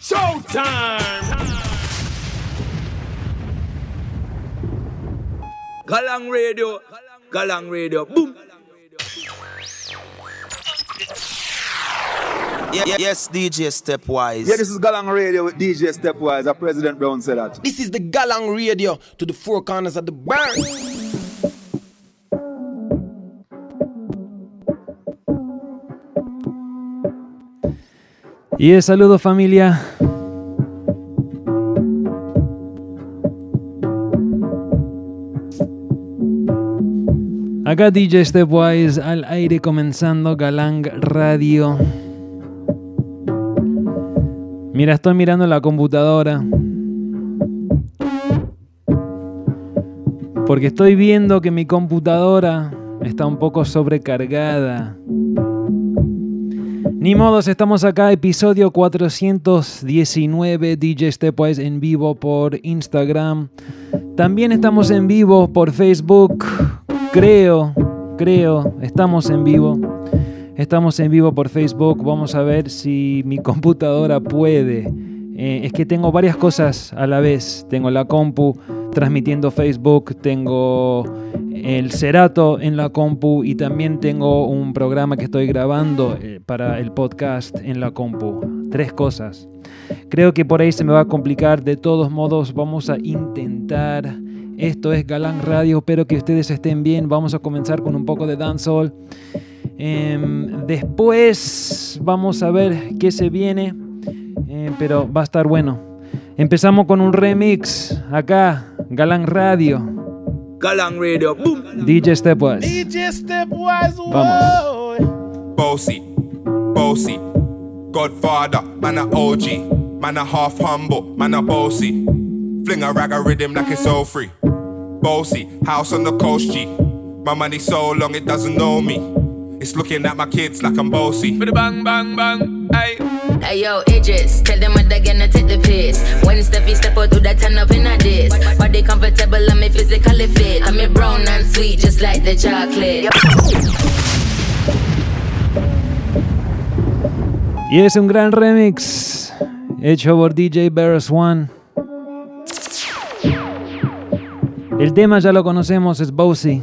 Showtime! Galang Radio, Galang Radio, boom! Yeah, yes, DJ Stepwise. Yeah, this is Galang Radio with DJ Stepwise. Our President Brown said that. This is the Galang Radio to the four corners of the world. Y es saludo familia. Acá DJ Stepwise al aire comenzando Galang Radio. Mira, estoy mirando la computadora. Porque estoy viendo que mi computadora está un poco sobrecargada. Ni modos, estamos acá, episodio 419, DJ Stepwise en vivo por Instagram. También estamos en vivo por Facebook, creo, creo, estamos en vivo. Estamos en vivo por Facebook, vamos a ver si mi computadora puede. Eh, es que tengo varias cosas a la vez. Tengo la compu transmitiendo Facebook, tengo el Cerato en la compu y también tengo un programa que estoy grabando eh, para el podcast en la compu. Tres cosas. Creo que por ahí se me va a complicar. De todos modos, vamos a intentar. Esto es Galán Radio. Espero que ustedes estén bien. Vamos a comenzar con un poco de dancehall. Em, después vamos a ver qué se viene. Eh, pero va a estar bueno. Empezamos con un remix acá, Galán Radio. Galang Radio, boom! DJ Stepwise. DJ Stepwise, Vamos. Bossy, bossy, Godfather, man a OG, man a half humble, man a bossy. Fling a rag a rhythm like it's all free. Bossy, house on the coast G. My money so long it doesn't know me. It's looking at my kids like I'm bossy. Bang bang bang, hey. Hey yo, Idris, tell them what they're gonna take the piss. When Steffi step out, do that turn up in a this. Body comfortable, me physically fit. I'm brown and sweet, just like the chocolate. Y es un gran remix hecho por DJ Barris One. El tema ya lo conocemos, es Bossy.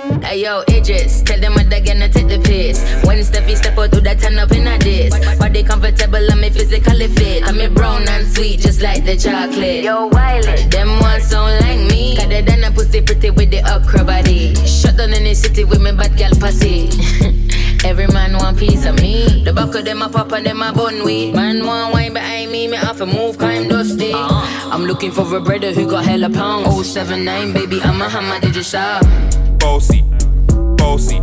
Hey yo, Idris, tell them what they're gonna take the piss. When Steffi step out, do that turn up in a this. Body comfortable, me physically fit. I'm me brown and sweet, just like the chocolate. Yo, Wiley, them ones don't like me. Got it than a pussy pretty with the okra body. Shut down in the city with me bad gal pussy. Every man want piece of me. The back of them a pop and them a bun weed. Man want wine behind me, me have to move, climb dusty. I'm looking for a brother who got hella pound. 079, baby, I'm a hammer, did you shop? Bossy, bossy.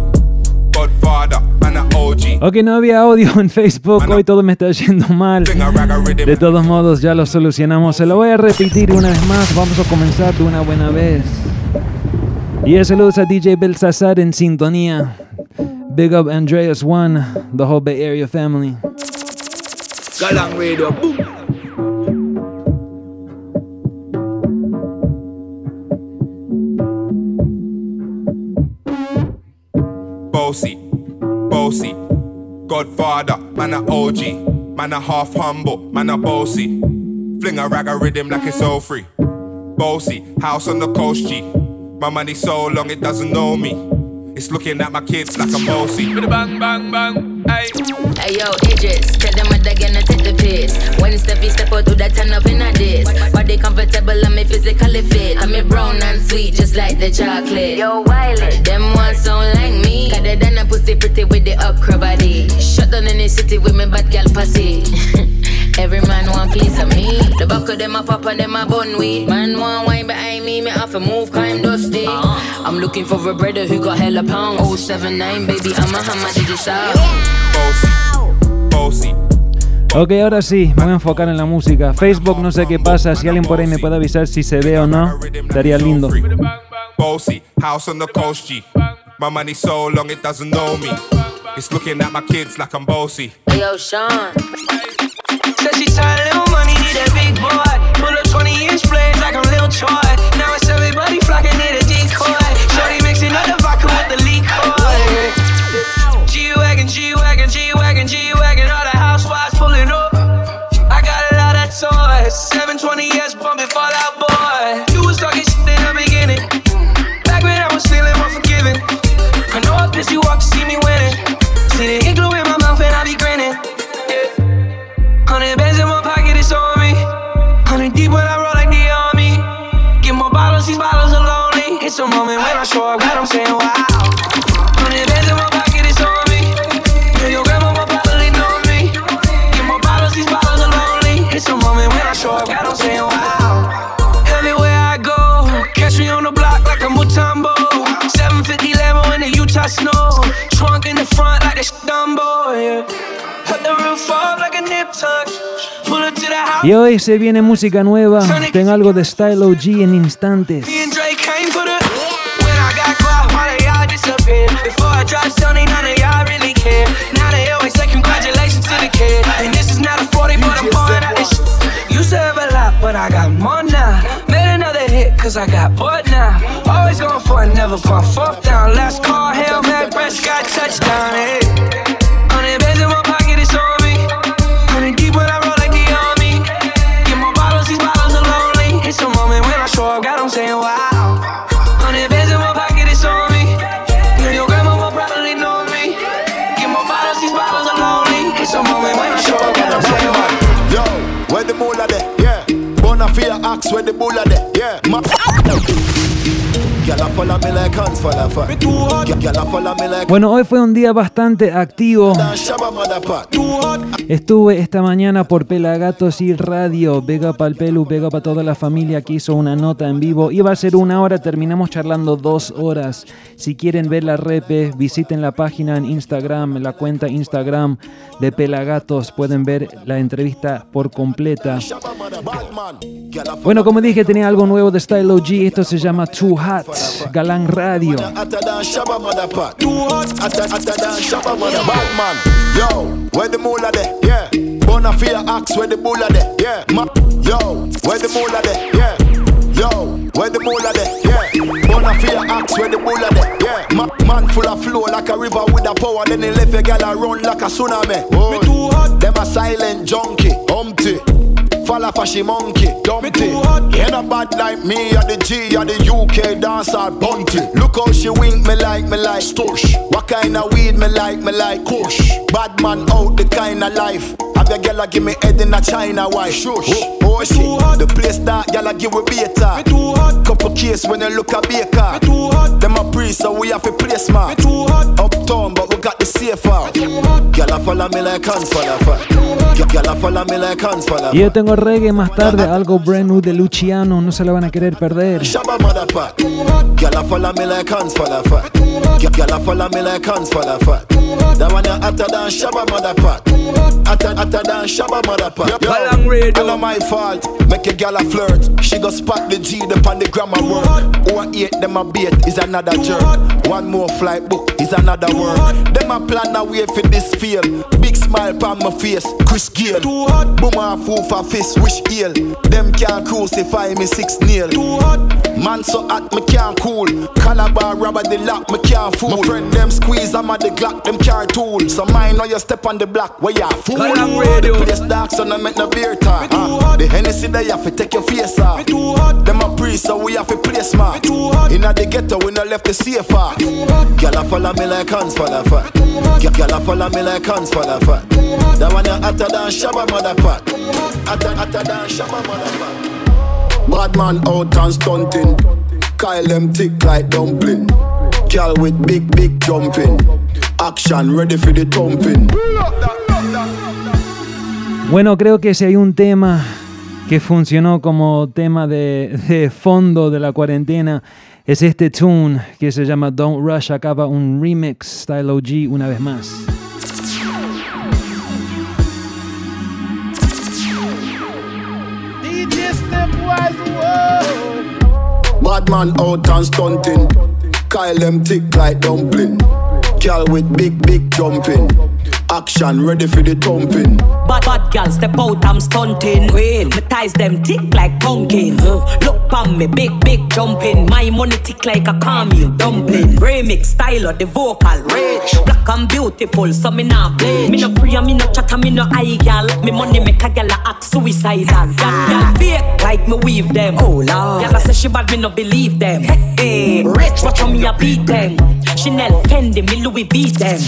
Ok, no había audio en Facebook, hoy todo me está yendo mal. De todos modos, ya lo solucionamos. Se lo voy a repetir una vez más. Vamos a comenzar de una buena vez. Y es saludos a DJ Belsasar en sintonía. Big up Andreas One, the whole Bay Area family. Galang Radio, boom! Bossy, bossy, Godfather, man a OG, man a half humble, man a bossy. Fling a rag a rhythm like it's all free. Bossy, house on the coast G. My money so long it doesn't know me. It's looking at my kids like I'm bossy. Bang bang bang, hey. Hey yo, Idris, tell them what they're gonna take the piss. When Steffi step out, do that turn up in a this. Body comfortable, and me physically fit. I'm me brown and sweet, just like the chocolate. Yo, Wiley, them ones don't like me. Got it than a pussy pretty with the okra body. Shut down in the city with me bad gal pussy. Every man want piece of me. The back of them a pop and them a bun weed. Man want wine behind me, me have to move, climb dusty. I'm looking for a brother who got hella pound. 079, baby, I'm a hammer, did you shop? Bossy, bossy, Ok, ahora sí, me voy a enfocar en la música. Facebook, no sé qué pasa. Si alguien por ahí me puede avisar si se ve o no, estaría lindo. Bossy, house on the coast, G. My money so long it doesn't know me. It's looking at my kids like I'm bossy. Yo, Sean. She tired, little money, need a big boy. Pull up 20 inch blades like I'm Lil Troy. Now it's everybody flocking, need a decoy. Shorty mixing up the vodka with the liquor. G-Wagon, G-Wagon, G-Wagon, G-Wagon, all the housewives pulling up. I got a lot of toys. 720S bumping Fallout Boy. You was talking shit in the beginning. Back when I was feeling more forgiving. I know I pissed you off see me winning. Moment when I show up, God, I'm saying wow. Hundred bands in my pocket, it's on me. Yeah, your grandma probably know me. Get more bottles, these bottles are lonely. It's a moment when I show up, God, I'm saying wow. Everywhere I go, catch me on the block like a Mutombo. 750 Lambo in the Utah snow. Trunk in the front like a Dumbo, yeah. Y hoy se viene música nueva. Tengo algo de Style OG en instantes. Of y'all disappeared. Before I dropped Stoney, none of y'all really care. Now they always say congratulations to the kid. And this is not a 40, but I'm pouring out this shit. Used to have a lot, but I got more now. Made another hit, cause I got bored now. Always going for it, never put fourth down. Last call, Hail Mary, Prescott, touchdown. Hey. Eh? Hundred bands in my pocket, it's on me. Hundred deep when I roll like the army. Get more bottles, these bottles are lonely. It's a moment when I show up, God, I'm saying wow. Max where the bull are there. Yeah. Ma- Bueno, hoy fue un día bastante activo. Estuve esta mañana por Pelagatos y Radio. Vega para el Pelu, Vega para toda la familia que hizo una nota en vivo. Iba a ser una hora, terminamos charlando dos horas. Si quieren ver la repe, visiten la página en Instagram, la cuenta Instagram de Pelagatos. Pueden ver la entrevista por completa. Bueno, como dije, tenía algo nuevo de Style OG. Esto se llama Too Hot, Galán Radio. Hotter than Shabba mother pot. Too hot. Hotter, hotter than Shabba mother bad man. Yo, where the moolah there? Yeah. Bonafide axe where the bulla there? Yeah. Ma- Yo, where the moolah there? Yeah. Yo, where the moolah there? Yeah. Bonafide axe where the bulla there? Yeah. Ma- man full of flow like a river with a power. Then he left a gal a run like a tsunami. Oh. Me too hot. Them a silent junkie, humpty. Fall fashy monkey, dumpty. Ain't a bad like me, or the G, or the UK dancer, bunty. Look how she wink me like, me like Stush. What kind of weed me like, me like Kush. Bad man out the kind of life. Have your girl give me head in a China white. Shush. Oh, oh shit. The place that girl a give we beta. too hot. Couple case when you look a baker. too hot. Them a priest, so we have to play smart. too hot. Uptown, but we got the safe out. Girl a follow me like hands for the fat. Girl a follow me like hands for the Y yo tengo reggae más tarde, algo brand new de Luciano, no se la van a querer perder. Shabba mother pot. Gyal a follow me like hands for the fat. Gyal a follow me like hands for the fat. That one a hotter than Shabba mother pot. Hotter, hotter than Shabba mother pot. Yo, Galang radio. I know my fault. Make a gal a flirt. She go spot the G up on the grammar work. Who a eight them a bait is another jerk. One more flight book is another work. Them a plan a way for this feel. Big smile on my face. Chris Gale. Boom off for fist wish heal. Them can't crucify me six nail. Man so hot me can't cool. Calabar rubber the lock me can't fool. My friend them squeeze I'm at the Glock them carry tool. So mine know you step on the block where you fool. Galang radio. The place dark so no make no beer talk. Ah, the Hennessy they have to take your face off. Them a priest so we have to play smart. Inna the ghetto we no left the safe off. Gyal a follow me like hands for the fat. Gyal a follow me like hands for the fat. That one a hotter than Shabba mother pot. Hotter, hotter than Shabba mother pot. Bad man out and stunting. Kyle them thick like dumpling. Girl with big, big jumping. Action ready for the thumping. Bueno, creo que si hay un tema que funcionó como tema de, fondo de la cuarentena es este tune que se llama Don't Rush, acaba un remix Style OG una vez más. Out and stunting. Tick with big, big jumping. Action ready for the thumping. Bad bad gal step out, I'm stunting. Queen, my ties them tick like pumpkin. Uh, look pon me, big big jumping. My money tick like a caramel dumpling. Remix style of the vocal rich, black and beautiful, so me nah bleach. Me no pray, me no chatter, me no eye gal. Me money make a gal act suicidal. Gal gal fake like me weave them. Oh lord, gal a say she bad, me no believe them. Hey, rich, watch how me a beat them. Chanel, Fendi, me Louis V them.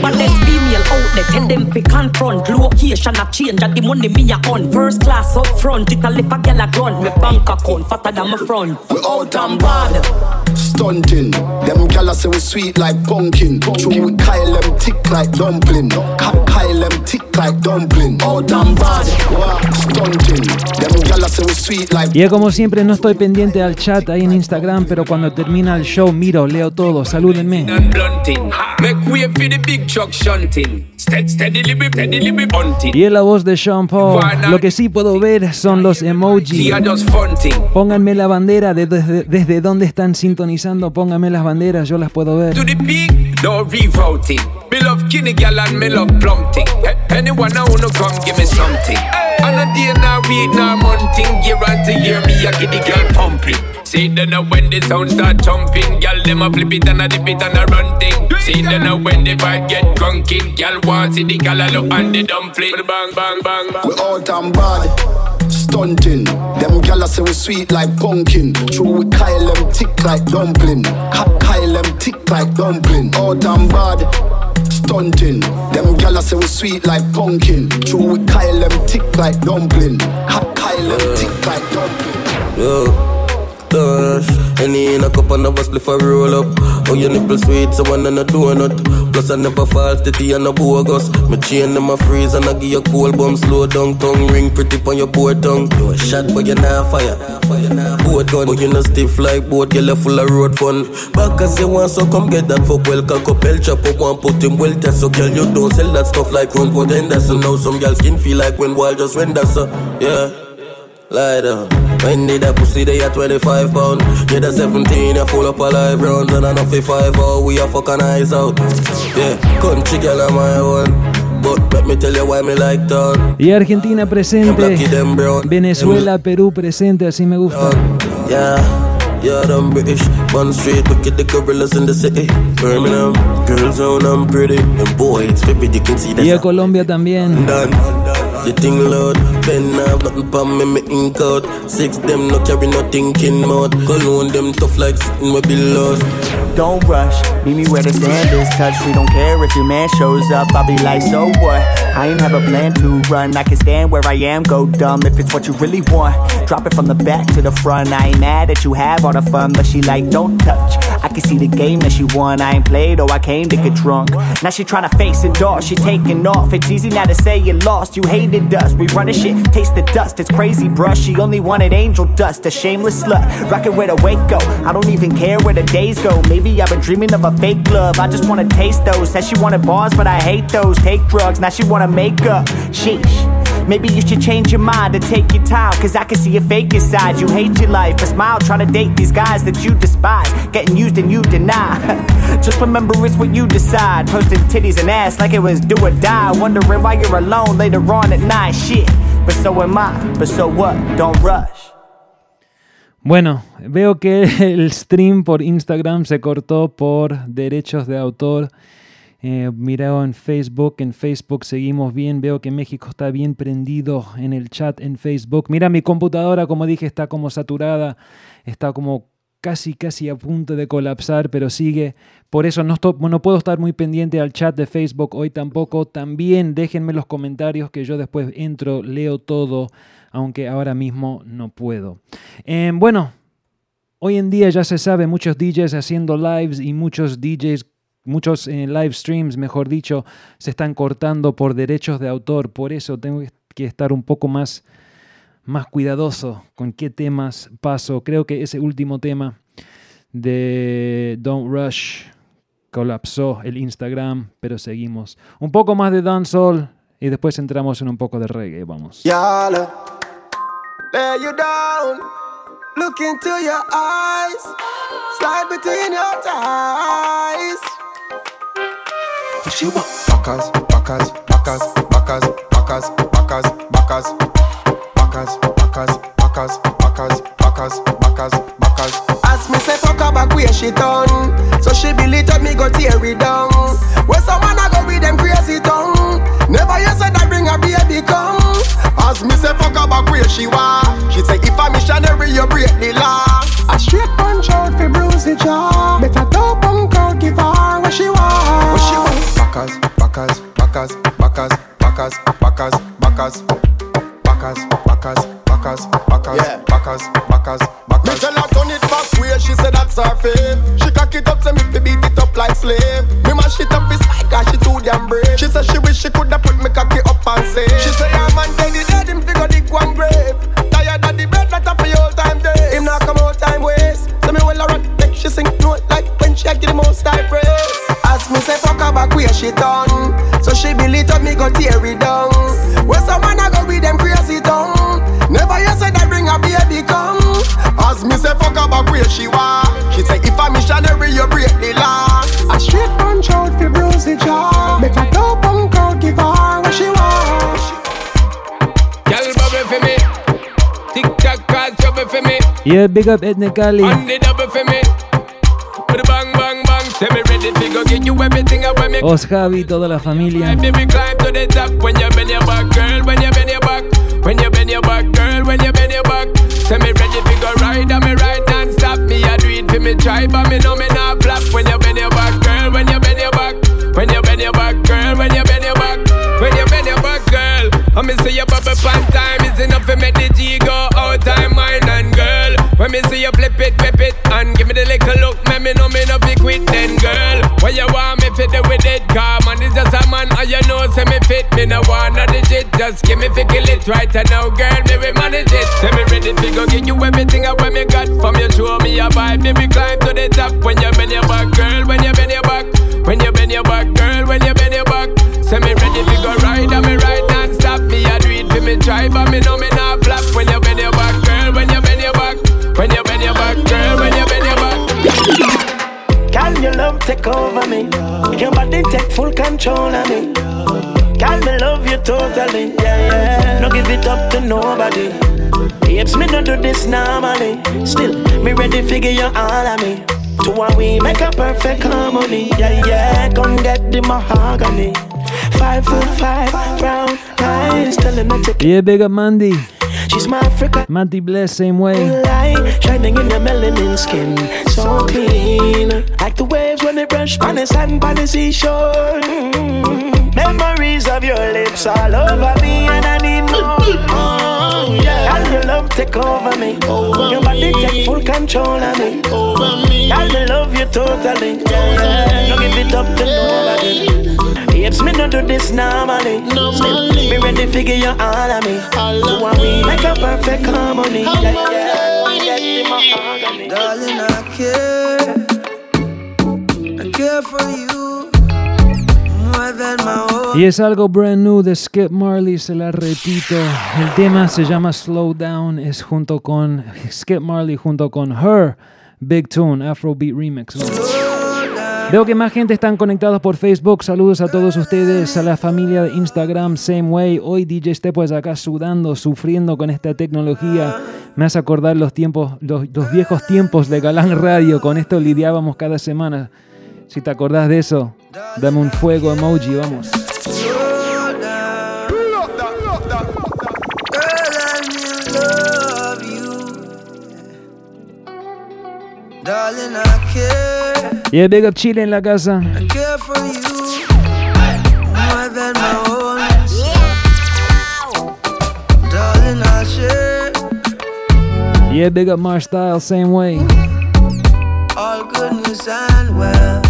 But let's be female out there, tell them fi confront. Location a change, and the money me a on. First class up front, it a lift a gal a grunt. Me bank account fatter than my front. We out and bad. Stunting. Them gyal say we sweet like pumpkin. True we Kyle them thick like dumpling. Ka- Kyle them thick like dumpling. Out and bad. Wow. Stunting. Them gyal say we sweet like Y como siempre no estoy pendiente al chat ahí en Instagram, pero cuando termina el show miro, leo todo, salúdenme. Y es la voz de Sean Paul. Lo que sí puedo ver son los emojis. Pónganme la bandera de desde, desde dónde están sintonizando. Pónganme las banderas, yo las puedo ver. And. A- Anyone I wanna come give me something. On a day now week now monthing. Year to year me I get the girl pumping. See then now when the sound start jumping, gal them a flip it and a dip it and a run thing. See then now when the vibe get drunken, gal want see the a look on the dumpling. Bang bang bang bang. We out and bad. Stunting. Them gyal say we sweet like pumpkin. True we Kyle them tick like dumpling. Kyle them tick like dumpling. Out and bad. Stunting. Them gyal say we sweet like pumpkin. True we Kyle them thick like dumpling. Ka- Kyle them thick like dumpling. Yo, don't. Any in a cup and never split for roll up. Oh, your nipple sweet, so one and a donut. Plus, I never fall steady and a bogus. Me chain them a freeze and I give you cold bomb. Slow down, tongue ring pretty on your poor tongue. You a shot, but you're not fire. Boat gun, but you not stiff like boat. You're full of road fun. Back as you want, so come get that fuck well. Cock up, El chop up one, put him well test. So, girl, you don't sell that stuff like run pot Henderson. Now, some girl skin feel like when wild just render, so yeah. Lie down. When did that pussy they at 25 pound? Yeah, the 17, you full up a live rounds and enough for 5 oh, we a fucking eyes out. Yeah, country girl am my one. But let me tell you why me like town. Y Argentina presente. Venezuela, Perú presente, así me gusta. Yeah, yeah, them British. Bun Street, wicked the gorillas in the city. Birmingham, girls own I'm pretty. And boy, it's vivid, you can see that. Y a Colombia también. You think loud, pen have nothing pa me, me ink out. Six them no carry no thinking mode. Cologne them tough like sitting with billows. Don't rush, meet me where the sand is touched. We don't care if your man shows up. I'll be like, so what? I ain't have a plan to run. I can stand where I am, go dumb if it's what you really want. Drop it from the back to the front. I ain't mad that you have all the fun, but she like, don't touch. I can see the game that she won. I ain't played, or I came to get drunk. Now she tryna face it off, she taking off. It's easy now to say you lost, you hated us. We running shit, taste the dust. It's crazy, bruh. She only wanted angel dust, a shameless slut. Rockin' with a Waco. I don't even care where the days go. Maybe I've been dreaming of a fake love. I just wanna taste those. Said she wanted bars, but I hate those. Take drugs, now she wanna make up. Sheesh. Maybe you should change your mind and take your time. Cause I can see your fake inside. You hate your life, but smile trying to date these guys that you despise. Getting used and you deny. Just remember it's what you decide. Posting titties and ass like it was do or die. Wondering why you're alone later on at night. Shit, but so am I. But so what? Don't rush. Bueno, veo que el stream por Instagram se cortó por derechos de autor. Eh, mirado en Facebook, en Facebook seguimos bien, veo que México está bien prendido en el chat en Facebook. Mira, mi computadora, como dije, está como saturada, está como casi, casi a punto de colapsar, pero sigue. Por eso no, puedo estar muy pendiente al chat de Facebook hoy tampoco. También déjenme los comentarios que yo después entro, leo todo, aunque ahora mismo no puedo. Eh, bueno, hoy en día ya se sabe, muchos DJs haciendo lives y muchos DJs, muchos eh, live streams, mejor dicho, se están cortando por derechos de autor. Por eso tengo que estar un poco más, más cuidadoso con qué temas paso. Creo que ese último tema de Don't Rush colapsó el Instagram, pero seguimos. Un poco más de dancehall y después entramos en un poco de reggae. Vamos. Yala. lay you down. Look into your eyes, slide between your thighs. She want backers, backers, backers, backers, backers, backers, backers, backers, backers, backers, backers, backers, backers, backers. As me say fuck her back where she done. So she believe up me go tear it down. Where someone I go with them crazy tongue. Never you said I bring a baby come. As me say fuck her back where she want She say if a missionary you break the law. A straight punch out fi bruise the jaw. Better dope punk out give her what she want. What she want? Backers, backers, backers, backers, backers, backers, backers, backers, backers, backers, backers, backers, backers, Me tell her turn it back where she said that's her fave She cock it up, say me fi beat it up like slave. Me mash it up, it's like cause she too damn brave. She said she wish she coulda put me cocky up and say She say her man dead, he dead, him figure dig one grave. Tired of the bed, not a for all time day Him not come out time waste. Say me well a rock, make she sing note like when she a give the most high praise As me say fuck her back where she done So she believe up, me go tear it down Where some man a go with them crazy tongue Never you said that bring a baby come As me say fuck her back where she want She say if a missionary you break the law A straight punch out fi bruise the jaw Make a dope punk out give her what she want Girl, bubble for me. Tick tock, call trouble for me. Yeah, big up Ethnically. On the double for me. Os Javi, toda la familia. Baby, climb to the top when you bend your back, girl. When you bend your back, when you bend your back, girl. When you bend your back, say me ready to go ride and me ride non stop. Me I do it for me try, but me know me not flop. When you bend your back, girl. When you bend your back, when you bend your back, girl. When you bend your back, when you bend your back, girl. I me see you bubble pan time is enough for me the G go out time mine and girl. When me see you flip it, flip it and give me the little When you want me fit it with it, car man is just a man and you know say me fit me no want no digit. Just give me fi kill it right and now girl me we manage it. Say me ready to go give you everything I want me got from you show me a vibe. Me climb to the top when you bend your back, girl. When you bend your back, when you bend your back, girl. When you bend your back, say me ready to go ride and me ride non stop. Me I do it for me try, but me know me take over me? Your body take full control of me. Can me love you totally? Yeah, yeah. No give it up to nobody. Babes, me don't do this normally. Still, me ready figure you all of me. To one we make a perfect harmony. Yeah, yeah. Come get the mahogany. Five foot five, brown eyes, telling her to Yeah, big up Mandy. She's my African Mandy Bless, same way. light shining in your melanin skin, so clean, like the waves when they brush on the sand by the seashore. Mm. Memories of your lips all over me, and I need more. Oh, yeah. And your love take over me. your body take full control of me. Over me. And me love you totally. Yeah. No give it up to nobody. Babes, me no do this normally. Still, me ready figure you all of me. So when we make a perfect harmony. Yeah, yeah. Y es algo brand new de Skip Marley, se la repito. El tema se llama Slow Down, es junto con Skip Marley, junto con Her, Big Tune, Afrobeat Remix. Veo que más gente están conectados por Facebook. Saludos a todos ustedes, a la familia de Instagram, Same Way. Hoy DJ Stepwise acá sudando, sufriendo con esta tecnología. Me hace acordar los tiempos, los, los viejos tiempos de Galán Radio. Con esto lidiábamos cada semana. Si te acordás de eso, dame un fuego emoji, vamos. Yeah, big up Chile en la casa. My Yeah, big up Mar Style, same way. all good and well.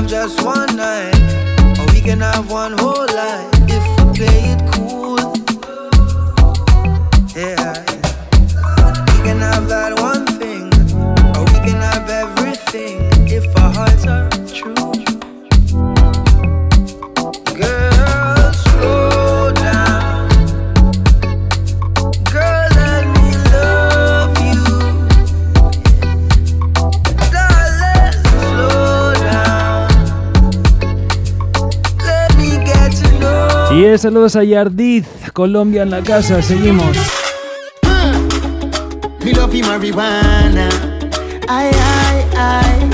Have just one night, or we can have one whole life if we play it cool. Yeah, we can have that one thing, or we can have everything if our hearts are 10 saludos a Yardiz, Colombia en la casa, seguimos. Uh, me love you marijuana. Ay, ay, ay.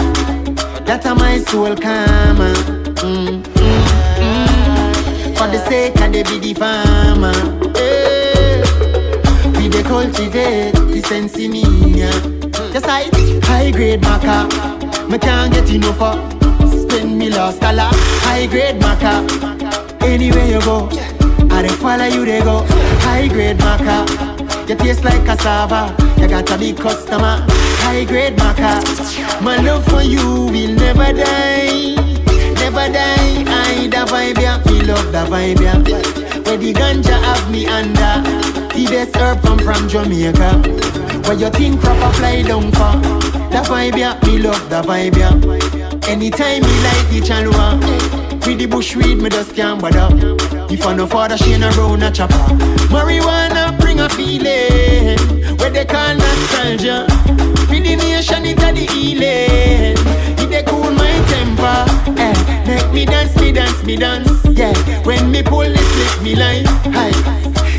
That a my soul karma. Mm, mm, mm. For the sake of the biddy farmer. Yeah. We they eh. cultivate the sense in Just like high grade maca. Me can't get enough of. Spend me last dollar. High grade maca. Anywhere you go, I dey follow you they go. High grade maca. You taste like cassava. You got a big customer. High grade maca. My love for you will never die. Never die. I the vibe ya. Me love the vibe ya. Where the ganja have me under. The best herb come from Jamaica. Where you think proper fly down for. The vibe ya. Me love the vibe ya. Anytime me like the chalwa. With the bush weed, me just can't bother. If I no father, she no round a chopper. Marijuana bring a feeling where they call nostalgia. With the nation, it a the healing. It dey cool my temper. Eh, make me dance, me dance, me dance. Yeah, when me pull it, flip me life. Hi,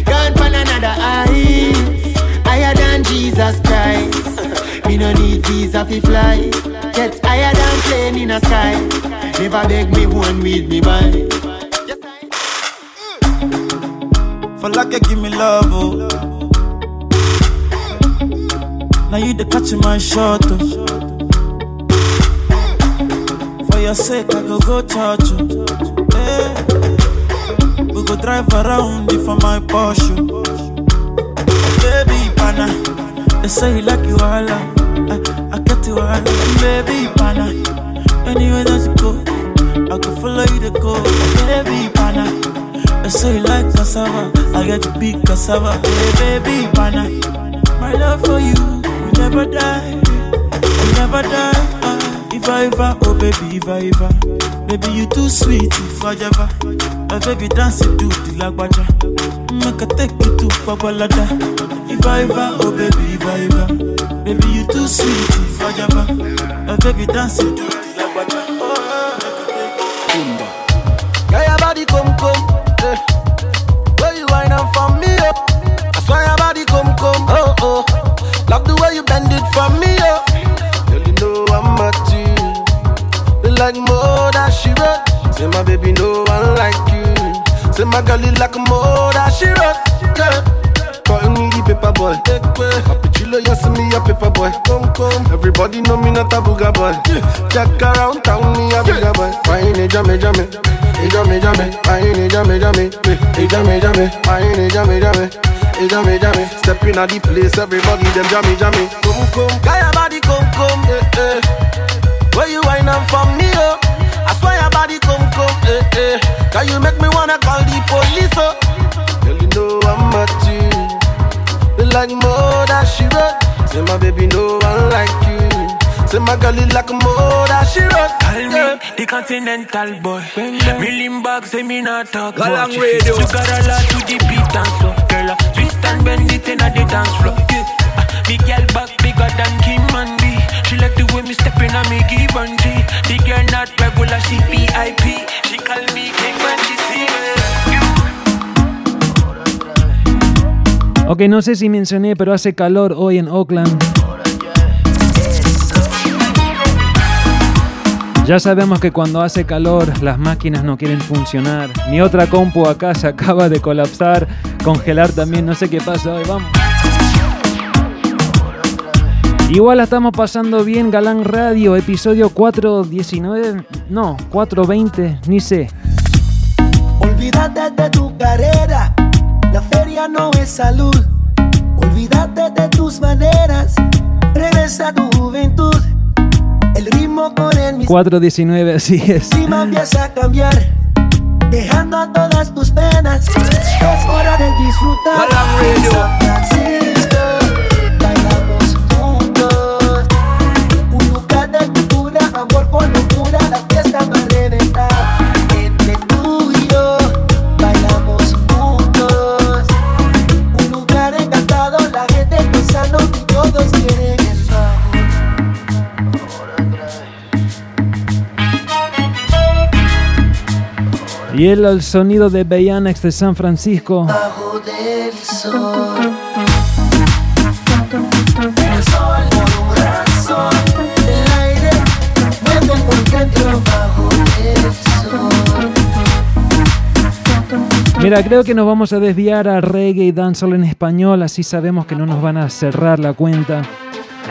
gone pan another eyes. Higher than Jesus Christ. Me no need visa fi fly. Get higher than plane in the sky. Never beg me one with me buy. For like you give me love, oh. Now you the catch in my shot, oh. For your sake, I go go church, oh. Hey. We go drive around for my Porsche. Oh. Baby, pana, they say you like you all, I, I get you all, baby, pana. Anywhere that you go, I can follow you to go, baby, pana. They say you like cassava, I get to big cassava. Hey, baby, pana. My love for you will never die, will never die. Uh, if I ever, oh baby, if I ever, baby you too sweet, if I ever. My baby dance it to the lagwaja. Make I take you to Babalada. If I ever, oh baby, if I ever, baby you too sweet, if I ever. My baby dance it to my girl, you like more that she wrote. Yeah. Call me the paper boy. Happy chilo, you see me a paper boy. Come come. Everybody know me not a booger boy. Jack around town, me a bigger boy. Wine it, jammy, jammy. Ijame jame, wine jame jame, ijame jame, wine jame jame, ijame jame. Step in at the place, everybody them jame jame. Come come, guy your body come come, eh eh. Where you wine up for me oh? I swear body come come, eh eh. Can you make me wanna call the police oh? Girl you know I'm at you. You like more that she wrote. Say my baby no one like you. Say my girl is like more that she wrote. Call me the continental boy. Million bucks, say me not talk Galang much. radio. You got a lot to the beat and so, girl. Twist and bend it in the dance floor. Yeah. Uh, Big girl back bigger than Kim and B. She like the way me step in and me give and G. Ok, no sé si mencioné, pero hace calor hoy en Oakland. Ya sabemos que cuando hace calor las máquinas no quieren funcionar. Mi otra compu acá se acaba de colapsar, congelar también, no sé qué pasa hoy, vamos. Igual la estamos pasando bien, Galán Radio, episodio 419, no, 420, ni sé. Olvídate de tu carrera, la feria no es salud. Olvídate de tus maneras, regresa a tu juventud. El ritmo con el mismo 419, así es. clima empieza a cambiar, dejando a todas tus penas. Es hora de disfrutar. Y el, el sonido de Beyanex de San Francisco. Bajo del sol. El sol por un razón. El aire mueve por dentro bajo del sol. Mira, creo que nos vamos a desviar a reggae y dancehall en español, así sabemos que no nos van a cerrar la cuenta.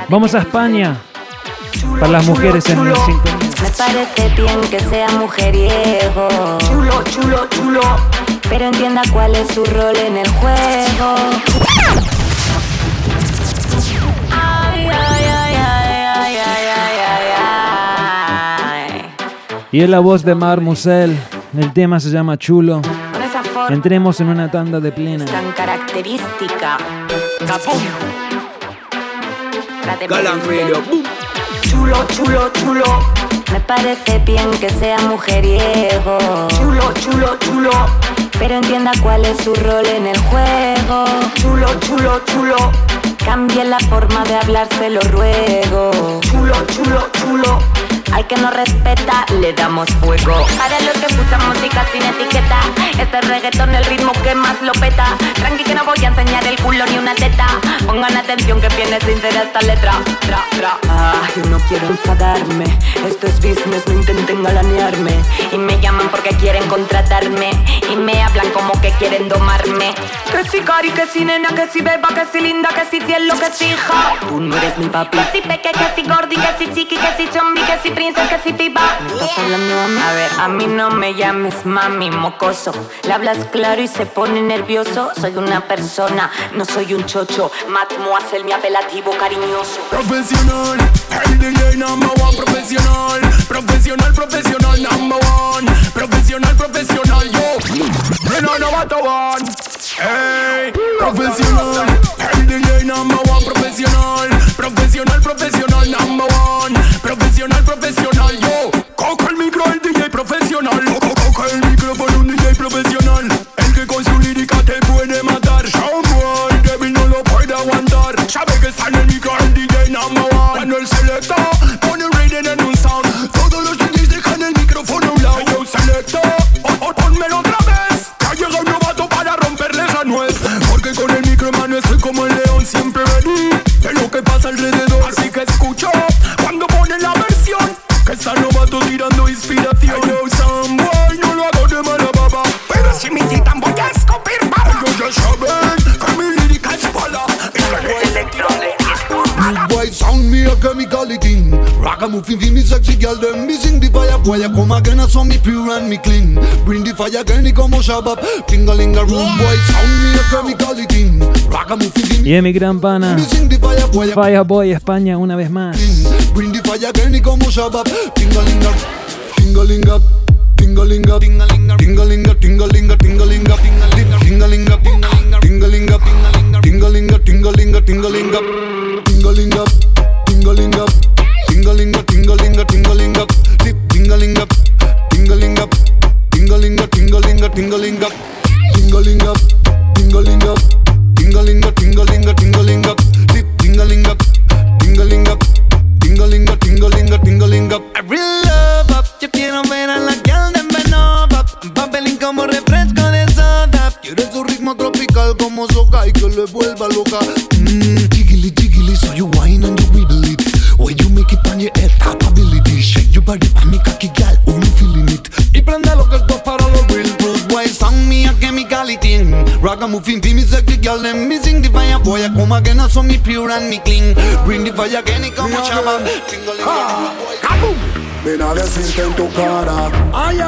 Vamos a España. Para las mujeres en el 5. Me parece bien que sea mujeriego. Chulo, chulo, chulo. Pero entienda cuál es su rol en el juego. Y es la voz de Mar Musel. El tema se llama Chulo. Entremos en una tanda de plena. Tan característica. Capum. Galanfilio. Chulo, chulo, chulo. Me parece bien que sea mujeriego. Chulo, chulo, chulo. Pero entienda cuál es su rol en el juego. Chulo, chulo, chulo. Cambie la forma de hablar, se lo ruego. Chulo, chulo, chulo. Al que no respeta, le damos fuego. Para los que escuchan música sin etiqueta, este reggaetón el ritmo que más lo peta. Tranqui que no voy a enseñar el culo ni una teta. Pongan atención que viene sincera esta letra. Tra, tra. Ah, yo no quiero enfadarme. Esto es business, no intenten galanearme. Y me llaman porque quieren contratarme. Y me hablan como que quieren domarme. Que si cari, que si nena, que si beba, que si linda, que si cielo, que si hija. Tú no eres mi papi. Que si peque, que si gordi, que si chiqui, que si chombi, que si princesa, que si pipa. ¿Me estás hablando a mí? A ver, a mí no me llames mami, mocoso. Le hablas claro y se pone nervioso. Soy una persona, no soy un chocho. Mademoiselle, mi apelativo cariñoso. Profesional, el DJ number one profesional, profesional, profesional number one, profesional, profesional yo. No know what I want. Hey, profesional, el DJ number one profesional, profesional, profesional number one, profesional, profesional yo. Coca el micro el DJ profesional, Co- coca el micrófono un DJ profesional, el que con su lírica te puede matar. Showboy, débil no lo puede aguantar. Sabe que está en el micro el DJ number one. Cuando el selecta sound me a chemical king Ragamuffin fi me sexy girl them Me sing the fire boy I come again I saw me pure and me clean Bring the fire girl y como shabab Tingalinga rude boy sound me a chemical king Ragamuffin fi me Y es mi gran pana. Fireboy España una vez más. Bring the fire girl y como shabab Tingalinga Tingalinga Tingalinga Tingalinga Tingalinga Tingalinga Tingalinga Tingalinga Tingalinga Tingalinga Tingalinga Tingalinga Tingalinga Tingalinga. Tingalinga Tingalinga Tingalinga. Tingalinga Tingalinga. Tingalinga. Tingalinga Tingalinga Tingalinga. Tingalinga Tingalinga. Tingalinga Tingalinga Tingalinga. Tingalinga Tingalinga. Tingalinga. Tingalinga Tingalinga Tingalinga. I real love up. Yo quiero ver a la girl de Benova Papelín como refresco de soda Quiero su ritmo tropical como soca Y que le vuelva loca. Mmm, chemicality Ragamuffin fi me sexy girl Them me sing the fire. Boy I come again I saw me pure and me clean. Bring the fire again y como chama Vine a decirte en tu cara.